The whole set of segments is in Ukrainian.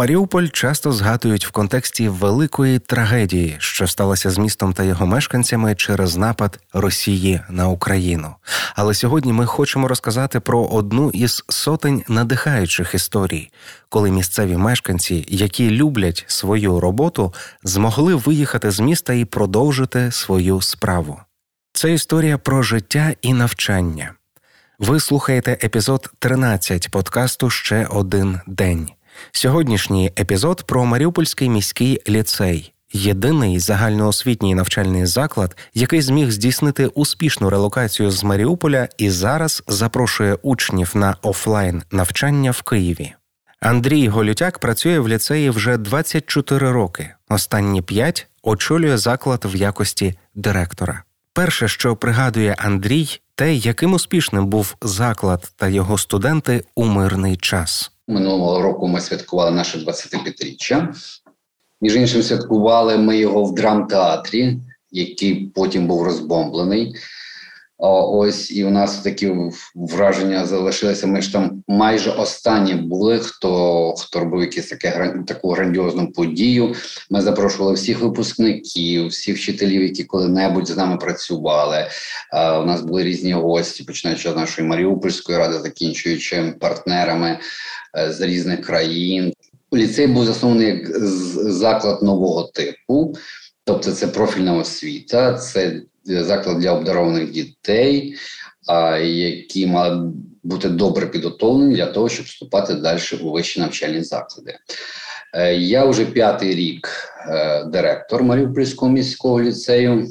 Маріуполь часто згадують в контексті великої трагедії, що сталося з містом та його мешканцями через напад Росії на Україну. Але сьогодні ми хочемо розказати про одну із сотень надихаючих історій, коли місцеві мешканці, які люблять свою роботу, змогли виїхати з міста і продовжити свою справу. Це історія про життя і навчання. Ви слухаєте епізод 13 подкасту Ще один день. Сьогоднішній епізод про Маріупольський міський ліцей. Єдиний загальноосвітній навчальний заклад, який зміг здійснити успішну релокацію з Маріуполя і зараз запрошує учнів на офлайн навчання в Києві. Андрій Голютяк працює в ліцеї вже 24 роки. Останні п'ять очолює заклад в якості директора. Перше, що пригадує Андрій, те, яким успішним був заклад та його студенти у мирний час. Минулого року ми святкували наше 25-річчя. Між іншим, святкували ми його в драмтеатрі, який потім був розбомблений. Ось і у нас такі враження залишилися. Ми ж там майже останні були. Хто хто робив якісь таке таку грандіозну подію. Ми запрошували всіх випускників, всіх вчителів, які коли-небудь з нами працювали. А, У нас були різні гості, починаючи з нашої Маріупольської ради, закінчуючи партнерами е, з різних країн. Ліцей був заснований як заклад нового типу, тобто це профільна освіта, це заклад для обдарованих дітей, які мали бути добре підготовлені для того, щоб вступати далі у вищі навчальні заклади. Е, я вже п'ятий рік е, директор Маріупольського міського ліцею.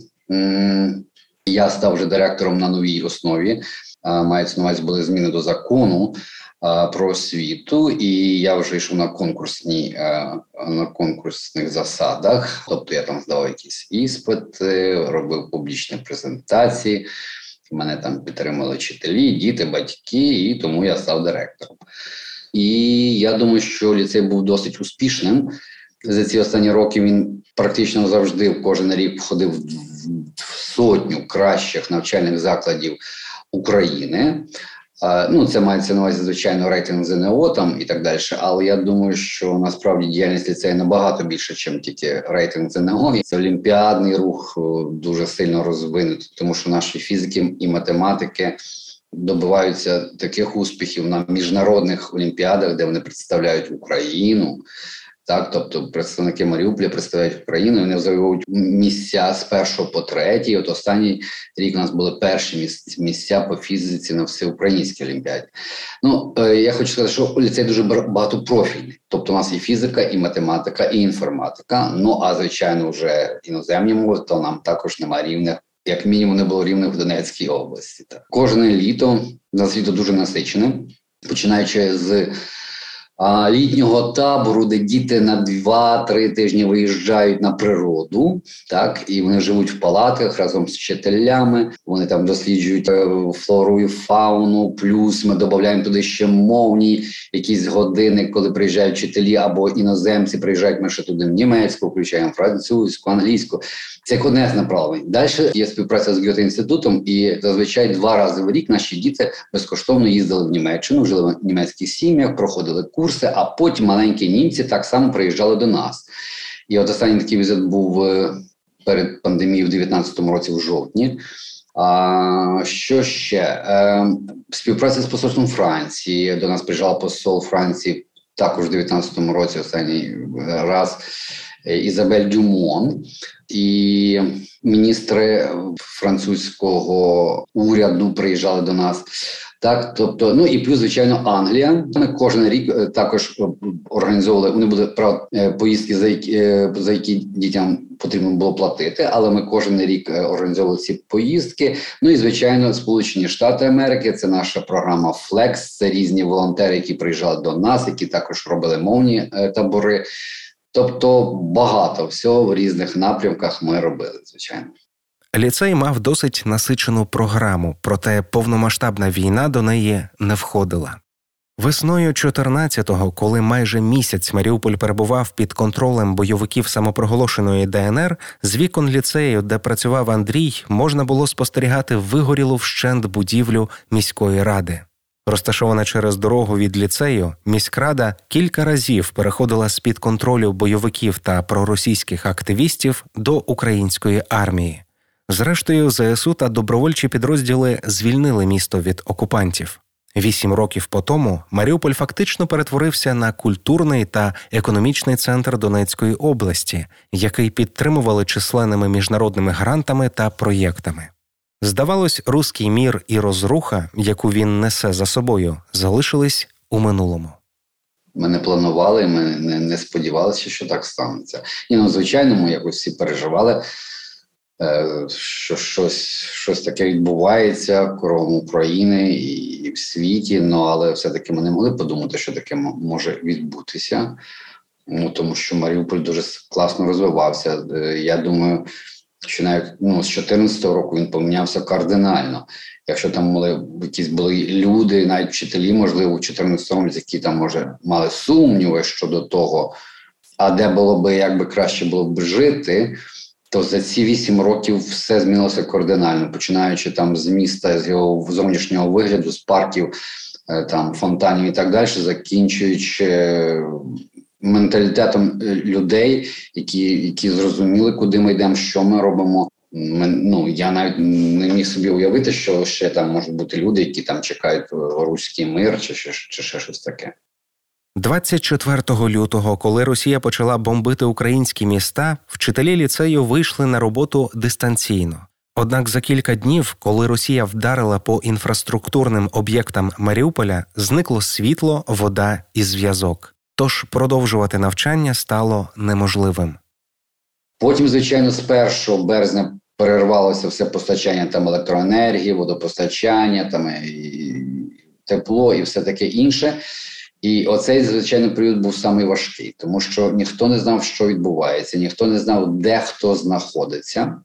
Я став вже директором на новій основі. Мається на увазі були зміни до закону про освіту, і я вже йшов на конкурсні на конкурсних засадах. Тобто я там здавав якісь іспити, робив публічні презентації. Мене там підтримали вчителі, діти, батьки, і тому я став директором. І я думаю, що ліцей був досить успішним. За ці останні роки він практично завжди кожен рік входив в сотню кращих навчальних закладів України. Ну, це мається на увазі, звичайно, рейтинг ЗНО там і так далі. Але я думаю, що насправді діяльність ліцею набагато більше, ніж тільки рейтинг ЗНО. Це олімпіадний рух е, дуже сильно розвинутий, тому що наші фізики і математики добиваються таких успіхів на міжнародних олімпіадах, де вони представляють Україну. Так, тобто представники Маріуполя представляють Україну, вони завоюють місця з першого по третій. От останній рік у нас були перші місця по фізиці на всеукраїнській олімпіаді. Ну е, я хочу сказати, що ліцей дуже багатопрофільний. Тобто, у нас і фізика, і математика, і інформатика. Ну а звичайно, вже іноземні мови, то нам також немає рівних. Як мінімум не було рівних в Донецькій області. Так. Кожне літо на світу дуже насичене, починаючи з літнього табору, де діти на 2-3 тижні виїжджають на природу, так і вони живуть в палатках разом з вчителями. Вони там досліджують е, флору і фауну. Плюс ми додаємо туди ще мовні якісь години, коли приїжджають вчителі або іноземці приїжджають. Ми ще туди німецьку, включаємо французьку, англійську. Це одне з направлень. Далі є співпраця з Гьоте інститутом, і зазвичай два рази в рік наші діти безкоштовно їздили в Німеччину, жили в німецьких сім'ях, проходили курси. А потім маленькі німці так само приїжджали до нас. І от останній такий візит був е, перед пандемією в 2019 році, в жовтні. А що ще Е, співпраця з посольством Франції? До нас приїжджав посол Франції також в 2019 році. Останній раз е, Ізабель Дюмон і міністри французького уряду приїжджали до нас. Так, тобто, ну і плюс, звичайно, Англія. Ми кожен рік е, також е, організовували. Вони були прав е, поїздки, за які за які дітям потрібно було платити. Але ми кожен рік організовували ці поїздки. Ну і звичайно, Сполучені Штати Америки. Це наша програма Flex, Це різні волонтери, які приїжджали до нас, які також робили мовні табори. Тобто багато всього в різних напрямках ми робили, звичайно. Ліцей мав досить насичену програму, проте повномасштабна війна до неї не входила. Весною 14-го, коли майже місяць Маріуполь перебував під контролем бойовиків самопроголошеної ДНР, з вікон ліцею, де працював Андрій, можна було спостерігати вигорілу вщент будівлю міської ради. Розташована через дорогу від ліцею, міськрада кілька разів переходила з під контролю бойовиків та проросійських активістів до української армії. Зрештою, ЗСУ та добровольчі підрозділи звільнили місто від окупантів. Вісім років по тому Маріуполь фактично перетворився на культурний та економічний центр Донецької області, який підтримували численними міжнародними грантами та проєктами. Здавалось, руський мір і розруха, яку він несе за собою, залишились у минулому. Ми не планували, ми не сподівалися, що так станеться. І ну, ми якось всі переживали, що щось щось таке відбувається кругом України і в світі. Ну але все-таки ми не могли подумати, що таке може відбутися. Ну тому що Маріуполь дуже класно розвивався. Е, я думаю що навіть ну, з 2014 року він помінявся кардинально. Якщо там були якісь були люди, навіть вчителі, можливо, у 2014 році, які там може мали сумніви щодо того, а де було би як би краще було б жити, то за ці вісім років все змінилося кардинально, починаючи там з міста, з його зовнішнього вигляду, з парків, е, там фонтанів і так далі, закінчуючи менталітетом е, людей, які які зрозуміли, куди ми йдемо, що ми робимо. Ми, ну я навіть не міг собі уявити, що ще там можуть бути люди, які там чекають руський мир, чи, чи, чи ще щось таке. 24 лютого, коли Росія почала бомбити українські міста, вчителі ліцею вийшли на роботу дистанційно. Однак за кілька днів, коли Росія вдарила по інфраструктурним об'єктам Маріуполя, зникло світло, вода і зв'язок тож продовжувати навчання стало неможливим. Потім, звичайно, з 1 березня перервалося все постачання там електроенергії, водопостачання, там і тепло і все таке інше. І оцей звичайно період був самий важкий, тому що ніхто не знав, що відбувається, ніхто не знав, де хто знаходиться.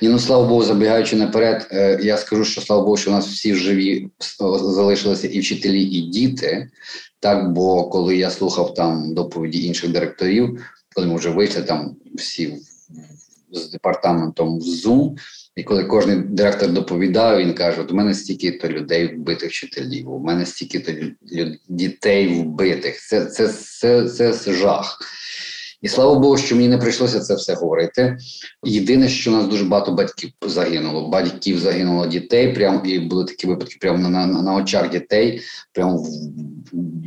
І ну слава Богу, забігаючи наперед, е, я скажу, що слава Богу, що у нас всі живі залишилися і вчителі, і діти. Так, бо коли я слухав там доповіді інших директорів, коли ми вже вийшли там всі з департаментом в Zoom, і коли кожен директор доповідав, він каже: от у мене стільки то людей вбитих вчителів, у мене стільки то дітей вбитих. Це це, це, це, це жах. І слава Богу, що мені не прийшлося це все говорити. Єдине, що у нас дуже багато батьків загинуло. Батьків загинуло дітей, прям і були такі випадки, прямо на, на на, очах дітей, прямо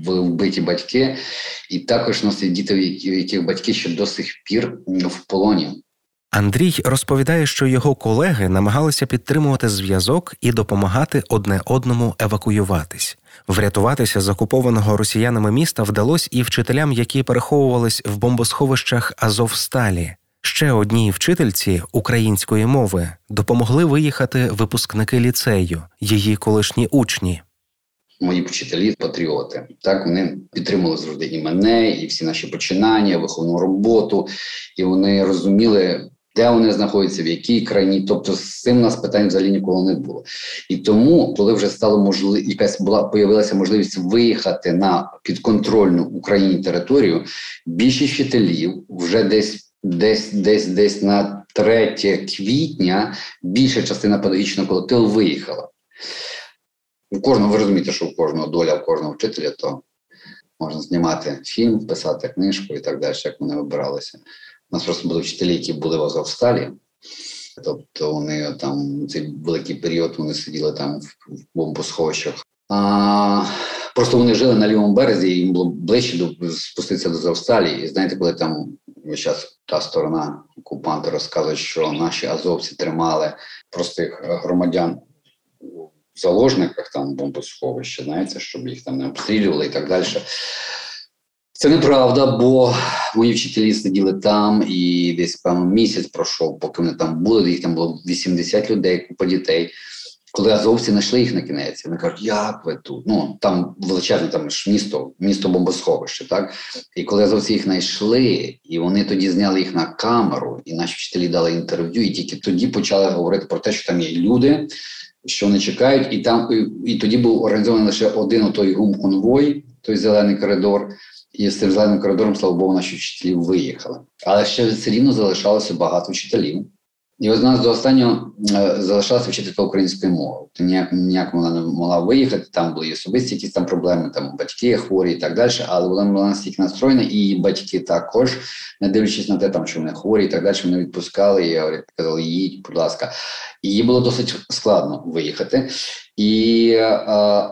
вбиті батьки. І також у нас є діти, яких батьки ще до сих пір в полоні. Андрій розповідає, що його колеги намагалися підтримувати зв'язок і допомагати одне одному евакуюватись. Врятуватися з окупованого росіянами міста вдалося і вчителям, які переховувались в бомбосховищах Азовсталі. Ще одній вчительці української мови допомогли виїхати випускники ліцею, її колишні учні. Мої вчителі, патріоти, так вони підтримували завжди і мене, і всі наші починання, виховну роботу, і вони розуміли де вони знаходяться, в якій країні. Тобто з цим нас питань взагалі ніколи не було. І тому, коли вже стало можливо, якась була появилася можливість виїхати на підконтрольну Україні територію, більшість вчителів вже десь. Десь десь десь на 3 квітня більша частина педагогічного колективу виїхала. У кожного ви розумієте, що у кожного доля у кожного вчителя, то можна знімати фільм, писати книжку і так далі, як вони вибиралися. У нас просто були вчителі, які були в Азовсталі. Тобто вони там цей великий період вони сиділи там в бомбосховищах. А, Просто вони жили на лівому березі, і їм було ближче до спуститися до Азовсталі. І знаєте, коли там зараз та сторона окупанти розказує, що наші азовці тримали простих громадян в заложниках там бомбосховища, знаєте, щоб їх там не обстрілювали і так далі. Це неправда, бо мої вчителі сиділи там, і десь певно місяць пройшов, поки вони там були. Їх там було 80 людей, купа дітей. Коли азовці знайшли їх на кінець, вони кажуть, як ви тут? Ну там величезне там ж місто, місто бомбосховище, так і коли азовці їх знайшли, і вони тоді зняли їх на камеру, і наші вчителі дали інтерв'ю, і тільки тоді почали говорити про те, що там є люди, що вони чекають, і там і, і тоді був організований лише один той гум-конвой, той зелений коридор. І з цим зеленим коридором, слава Богу, наші вчителі виїхали. Але ще все рівно залишалося багато вчителів, І от у нас до останнього е, залишалася вчителька української мови. Ніяк ніяк вона не могла виїхати, там були особисті якісь там проблеми, там батьки хворі і так далі. Але вона була настільки настроєна, і її батьки також, не дивлячись на те, там, що вони хворі і так далі, вони відпускали і казали, їдь, будь ласка. І їй було досить складно виїхати. І, е,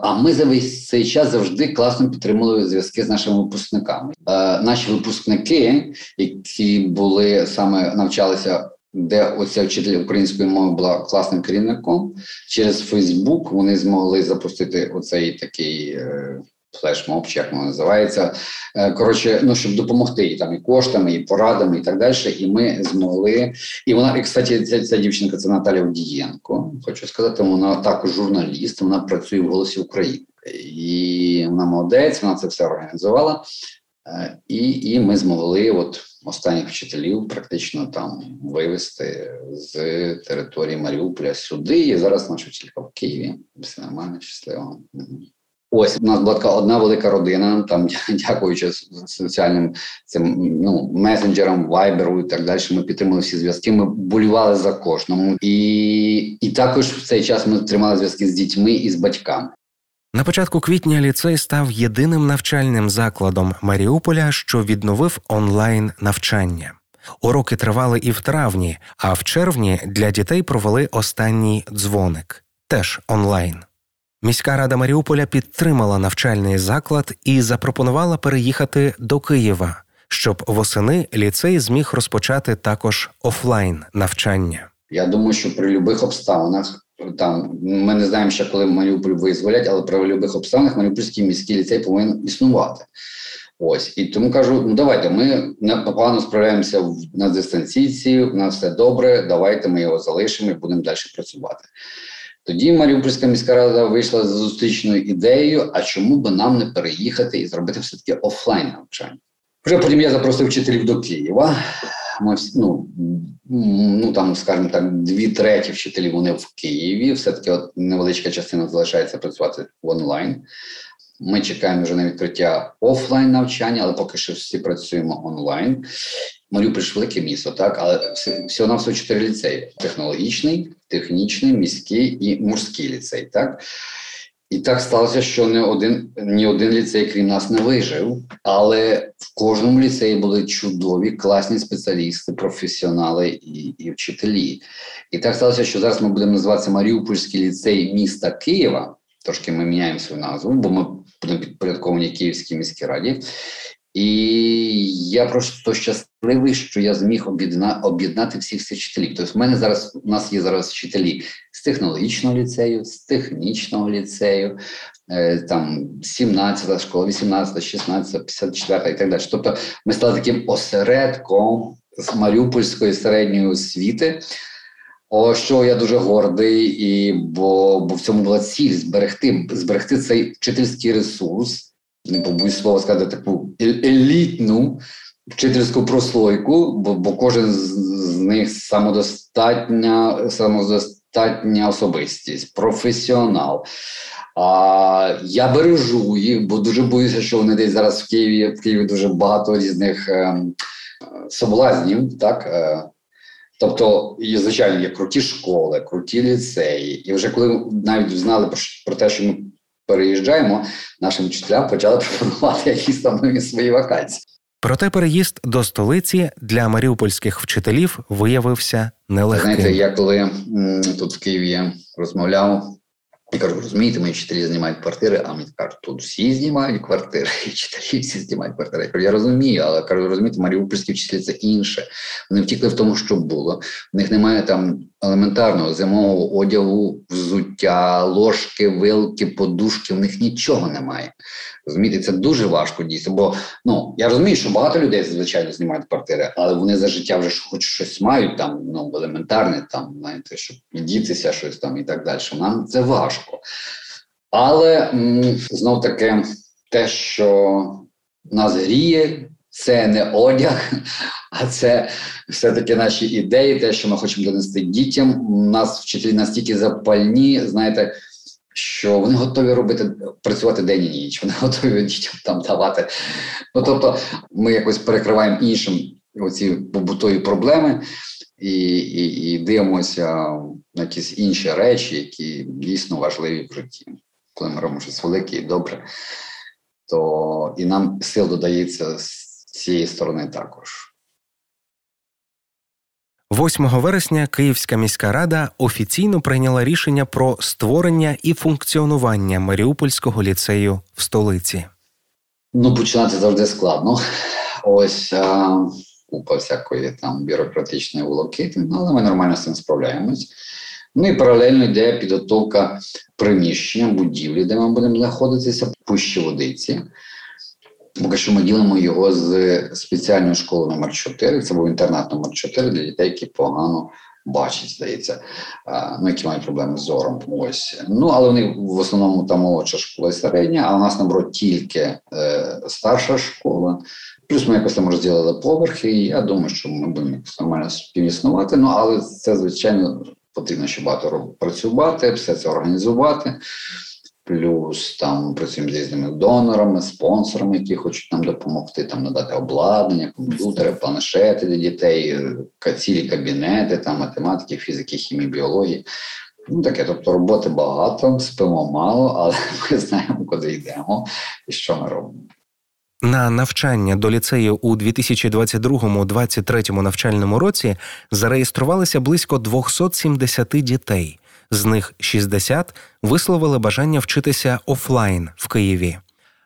А ми за весь цей час завжди класно підтримували зв'язки з нашими випускниками. Е, наші випускники, які були саме навчалися де оця вчитель української мови була класним керівником. Через Фейсбук вони змогли запустити оцей такий е, флешмоб, чи як воно називається. Е, коротше, ну щоб допомогти і там і коштами, і порадами, і так далі. І ми змогли. І вона, і кстати, ця, ця дівчинка це Наталя Одієнко. Хочу сказати, вона також журналіст. Вона працює в голосі України. І вона молодець, вона це все організувала. Е, і і ми змогли от останніх вчителів практично там вивезти з території Маріуполя сюди. І зараз наша вчителька в Києві. Все нормально, щасливо. Ось у нас була така одна велика родина, там дякуючи соціальним цим ну месенджерам, вайберу і так далі. Ми підтримали всі зв'язки. Ми болювали за кожному, і і також в цей час ми тримали зв'язки з дітьми і з батьками. На початку квітня ліцей став єдиним навчальним закладом Маріуполя, що відновив онлайн навчання. Уроки тривали і в травні, а в червні для дітей провели останній дзвоник теж онлайн. Міська рада Маріуполя підтримала навчальний заклад і запропонувала переїхати до Києва, щоб восени ліцей зміг розпочати також офлайн навчання. Я думаю, що при будь-яких обставинах там ми не знаємо, ще коли Маріуполь визволять, але при будь-яких обставинах Маріупольський міський ліцей повинен існувати. Ось і тому кажу: ну давайте ми непогано справляємося на дистанційці, у нас все добре. Давайте ми його залишимо і будемо далі працювати. Тоді Маріупольська міська рада вийшла з зустрічною ідеєю: а чому би нам не переїхати і зробити все таки офлайн навчання? Вже потім я запросив вчителів до Києва ми ну, ну там, скажімо так, дві треті вчителів вони в Києві. Все таки от невеличка частина залишається працювати в онлайн. Ми чекаємо вже на відкриття офлайн навчання, але поки що всі працюємо онлайн. Маріуполь велике місто, так, але всього на все чотири ліцеї: технологічний, технічний, міський і морський ліцей. Так і так сталося, що не один ні один ліцей, крім нас, не вижив. Але в кожному ліцеї були чудові, класні спеціалісти, професіонали і і вчителі. І так сталося, що зараз ми будемо називатися Маріупольський ліцей міста Києва. Трошки ми міняємо свою назву, бо ми будемо підпорядковані Київській міській раді. І я просто щасливий, що я зміг об'єднати всіх цих вчителів. Тобто, в мене зараз у нас є зараз вчителі з технологічного ліцею, з технічного ліцею, е, там 17-та школа, 18, 16, 54 і так далі. Тобто, ми стали таким осередком з Маріупольської середньої освіти. О, що я дуже гордий, і бо бо в цьому була ціль зберегти зберегти цей вчительський ресурс не побоюсь слова сказати, таку елітну вчительську прослойку, бо бо кожен з, них самодостатня, самодостатня особистість, професіонал. А я бережу їх, бо дуже боюся, що вони десь зараз в Києві в Києві дуже багато різних е, соблазнів, так. Е, Тобто, і, звичайно, є круті школи, круті ліцеї, і вже коли навіть знали про те, що ми переїжджаємо, нашим вчителям почали пропонувати якісь там нові свої вакансії. Проте переїзд до столиці для маріупольських вчителів виявився нелегким. Знаєте, я коли тут в Києві розмовляв я кажу, розумієте, мої вчителі знімають квартири, а мені кажуть, тут всі знімають квартири, і вчителі всі знімають квартири. Я кажу, я розумію, але кажу, розумієте, маріупольські вчителі це інше. Вони втікли в тому, що було. В них немає там елементарного зимового одягу, взуття, ложки, вилки, подушки. В них нічого немає. Розумієте, це дуже важко дійсно. Бо ну я розумію, що багато людей звичайно знімають квартири, але вони за життя вже хоч щось мають там, ну елементарне, там знаєте, щоб дітися щось там і так далі. Нам це важко. Але знов таки те, що нас гріє, це не одяг, а це все-таки наші ідеї, те, що ми хочемо донести дітям. У нас вчителі настільки запальні, знаєте що вони готові робити працювати день і ніч, вони готові дітям там давати. Ну тобто, ми якось перекриваємо іншим оці побутові проблеми. і, і, і дивимося на якісь інші речі, які дійсно важливі в житті. Коли ми робимо щось велике і добре, то і нам сил додається з цієї сторони також. 8 вересня Київська міська рада офіційно прийняла рішення про створення і функціонування Маріупольського ліцею в столиці. Ну, починати завжди складно. Ось а, купа всякої там бюрократичної волокити, але ми нормально з цим справляємось. Ну і паралельно йде підготовка приміщення, будівлі, де ми будемо знаходитися, пущі водиці. Поки що ми ділимо його з спеціальної школи номер 4 Це був інтернат номер 4 для дітей, які погано бачать, здається, ну які мають проблеми з зором. Ось ну але вони в основному там молодша школа і середня. А у нас наоборот тільки е, старша школа. Плюс ми якось там розділили поверхи. і Я думаю, що ми будемо нормально співіснувати. Ну але це звичайно потрібно ще багато працювати, все це організувати плюс там працюємо з різними донорами, спонсорами, які хочуть нам допомогти, там надати обладнання, комп'ютери, планшети для дітей, цілі кабінети, там математики, фізики, хімії, біології. Ну таке, тобто роботи багато, спимо мало, але ми знаємо, куди йдемо і що ми робимо. На навчання до ліцею у 2022-2023 навчальному році зареєструвалися близько 270 дітей з них 60 висловили бажання вчитися офлайн в Києві.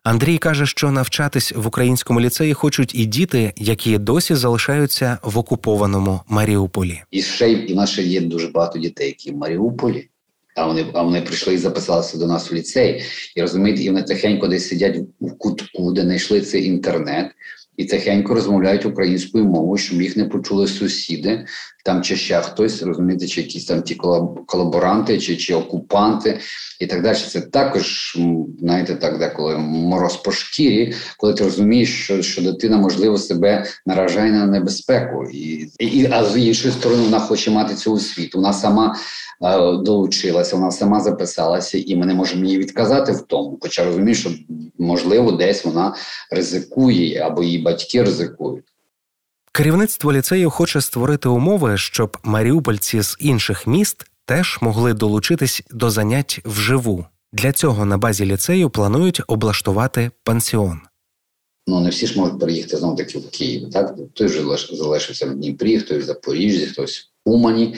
Андрій каже, що навчатись в українському ліцеї хочуть і діти, які досі залишаються в окупованому Маріуполі. І ще і в нас ще є дуже багато дітей, які в Маріуполі. А вони а вони прийшли і записалися до нас в ліцей. І розумієте, і вони тихенько десь сидять в кутку, де знайшли цей інтернет, і тихенько розмовляють українською мовою, щоб їх не почули сусіди, там чи ще хтось, розумієте, чи якісь там ті колаборанти, чи чи окупанти і так далі. Це також, знаєте, так, деколи мороз по шкірі, коли ти розумієш, що що дитина, можливо, себе наражає на небезпеку. І, і, А з іншої сторони, вона хоче мати цю освіту. Вона сама долучилася, вона сама записалася, і ми не можемо їй відказати в тому. Хоча розумієш, що можливо десь вона ризикує або її батьки ризикують. Керівництво ліцею хоче створити умови, щоб маріупольці з інших міст теж могли долучитись до занять вживу. Для цього на базі ліцею планують облаштувати пансіон. Ну не всі ж можуть переїхати знову таки в Київ. Так той же залишився в Дніпрі, хтось в Запоріжжі, хтось Умані.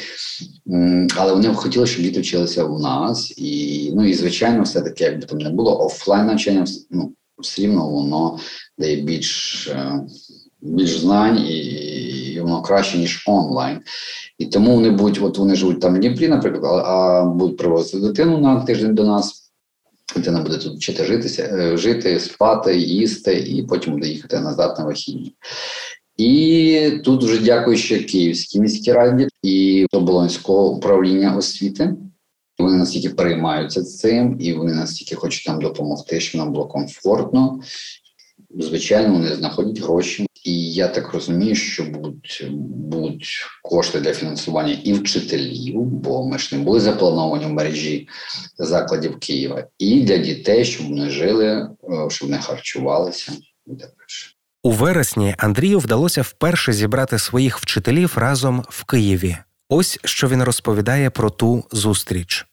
Але вони хотіли, щоб діти вчилися в нас, і ну і звичайно, все таки, якби там не було офлайн навчання, ну все рівно воно дає більш. Е, більш знань і, і воно краще, ніж онлайн. І тому вони будуть, от вони живуть там в Дніпрі, наприклад, а будуть привозити дитину на тиждень до нас. Дитина буде тут вчити житися, е, жити, спати, їсти, і потім буде їхати назад на вихідні. І тут вже дякую ще Київській міській раді і Оболонського управління освіти. Вони настільки переймаються цим, і вони настільки хочуть нам допомогти, щоб нам було комфортно. Звичайно, вони знаходять гроші. І я так розумію, що будуть будуть кошти для фінансування і вчителів, бо ми ж не були заплановані в мережі закладів Києва, і для дітей, щоб вони жили, е, щоб не харчувалися. і так далі. У вересні Андрію вдалося вперше зібрати своїх вчителів разом в Києві. Ось що він розповідає про ту зустріч.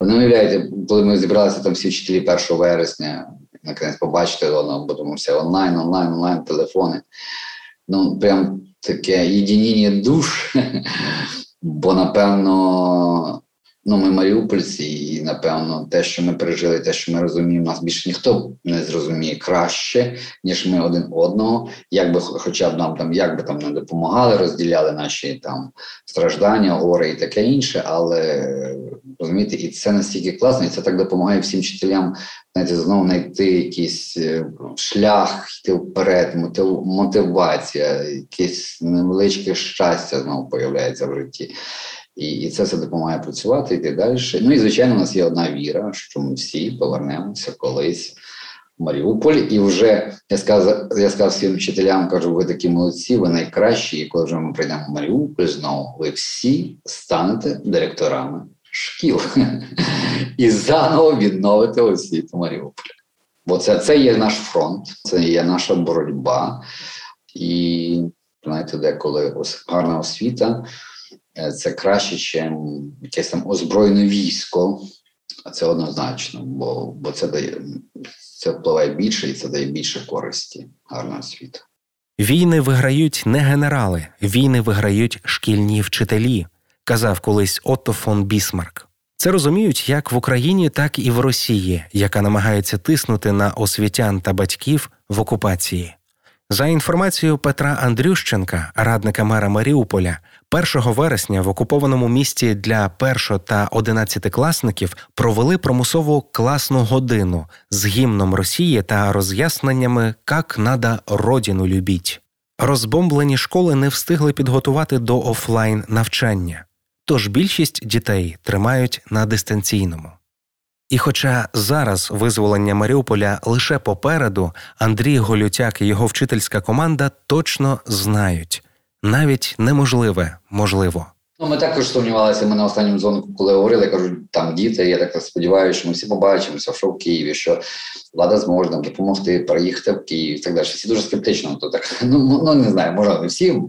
Не уявляєте, коли ми зібралися там всі вчителі 1 вересня, наконець побачити воно, бо тому все онлайн, онлайн, онлайн, телефони. Ну, прям таке єдиніння душ, бо напевно. Ну, ми маріупольці, і напевно, те, що ми пережили, те, що ми розуміємо, нас більше ніхто не зрозуміє краще, ніж ми один одного. Як би, хоча б нам там, як би там не допомагали, розділяли наші там страждання, гори і таке інше, але розумієте, і це настільки класно, і це так допомагає всім вчителям знаєте, знову знайти якийсь е, шлях, йти вперед, мотивація, якесь невеличке щастя знову появляється в житті. І і це все допомагає працювати йти далі. Ну і звичайно, у нас є одна віра, що ми всі повернемося колись в Маріуполь. І вже я сказав, я сказав всім вчителям, кажу, ви такі молодці, ви найкращі. І коли вже ми прийдемо в Маріуполь, знову ви всі станете директорами шкіл і заново відновити освіту Маріуполя. Бо це, це є наш фронт, це є наша боротьба. І знаєте, деколи гарна освіта це краще, ніж якесь там озброєне військо. А це однозначно, бо бо це дає це впливає більше і це дає більше користі гарного світу. Війни виграють не генерали, війни виграють шкільні вчителі, казав колись Отто фон Бісмарк. Це розуміють як в Україні, так і в Росії, яка намагається тиснути на освітян та батьків в окупації. За інформацією Петра Андрющенка, радника мера Маріуполя, 1 вересня в окупованому місті для першо- та одинадцятикласників провели промусову класну годину з гімном Росії та роз'ясненнями «Как надо родину любіть». Розбомблені школи не встигли підготувати до офлайн навчання, тож більшість дітей тримають на дистанційному. І хоча зараз визволення Маріуполя лише попереду, Андрій Голютяк і його вчительська команда точно знають навіть неможливе можливо. Ну, ми також сумнівалися. Ми на останньому дзвонку, коли говорили, я кажу, там діти. Я так сподіваюся, що ми всі побачимося, що в Києві, що влада зможе нам допомогти переїхати в Київ так далі. Всі дуже скептично. То так ну ну не знаю, може не всі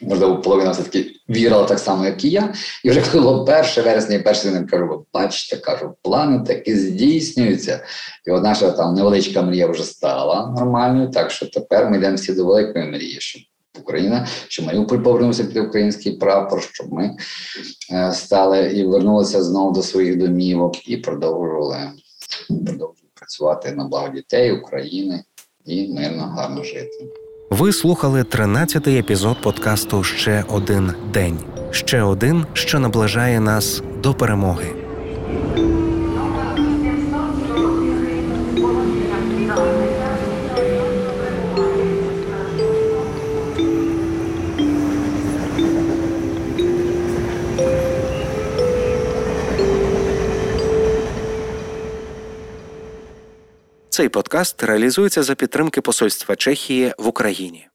можливо, половина все-таки вірила так само, як і я. І вже коли було перше вересня, і перший день кажу, бачите, кажу, плани таки здійснюються. І от наша там невеличка мрія вже стала нормальною, так що тепер ми йдемо всі до великої мрії, щоб Україна, щоб Маріуполь повернувся під український прапор, щоб ми е, стали і вернулися знову до своїх домівок і продовжували, продовжували працювати на благо дітей, України і мирно, гарно жити. Ви слухали 13-й епізод подкасту Ще один день. Ще один, що наближає нас до перемоги. Цей подкаст реалізується за підтримки Посольства Чехії в Україні.